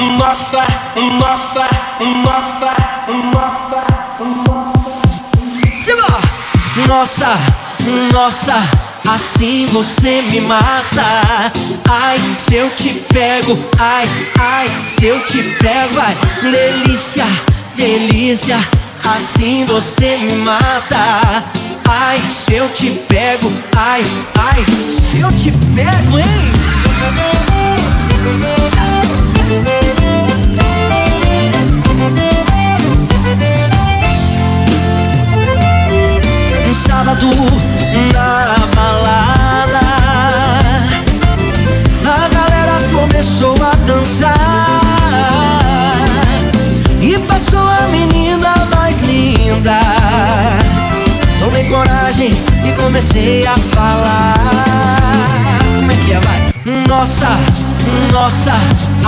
nossa, nossa, nossa, nossa, nossa. Nossa, nossa, assim você me mata. Ai, se eu te pego, ai, ai, se eu te pego, ai, delícia, delícia, assim você me mata. Ai, se eu te pego, ai, ai, se eu te pego, hein? Um sábado na balada A galera começou a dançar. E passou a menina mais linda. Tomei coragem e comecei a falar. Como é que é, vai? Nossa, nossa,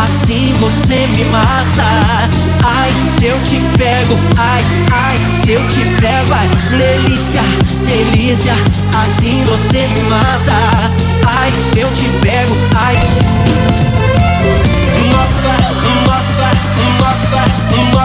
assim você me mata. Ai, se eu te pego, ai, ai, se eu te pego, ai, delícia, delícia, assim você me mata. Ai, se eu te pego, ai. Nossa, nossa, nossa, nossa.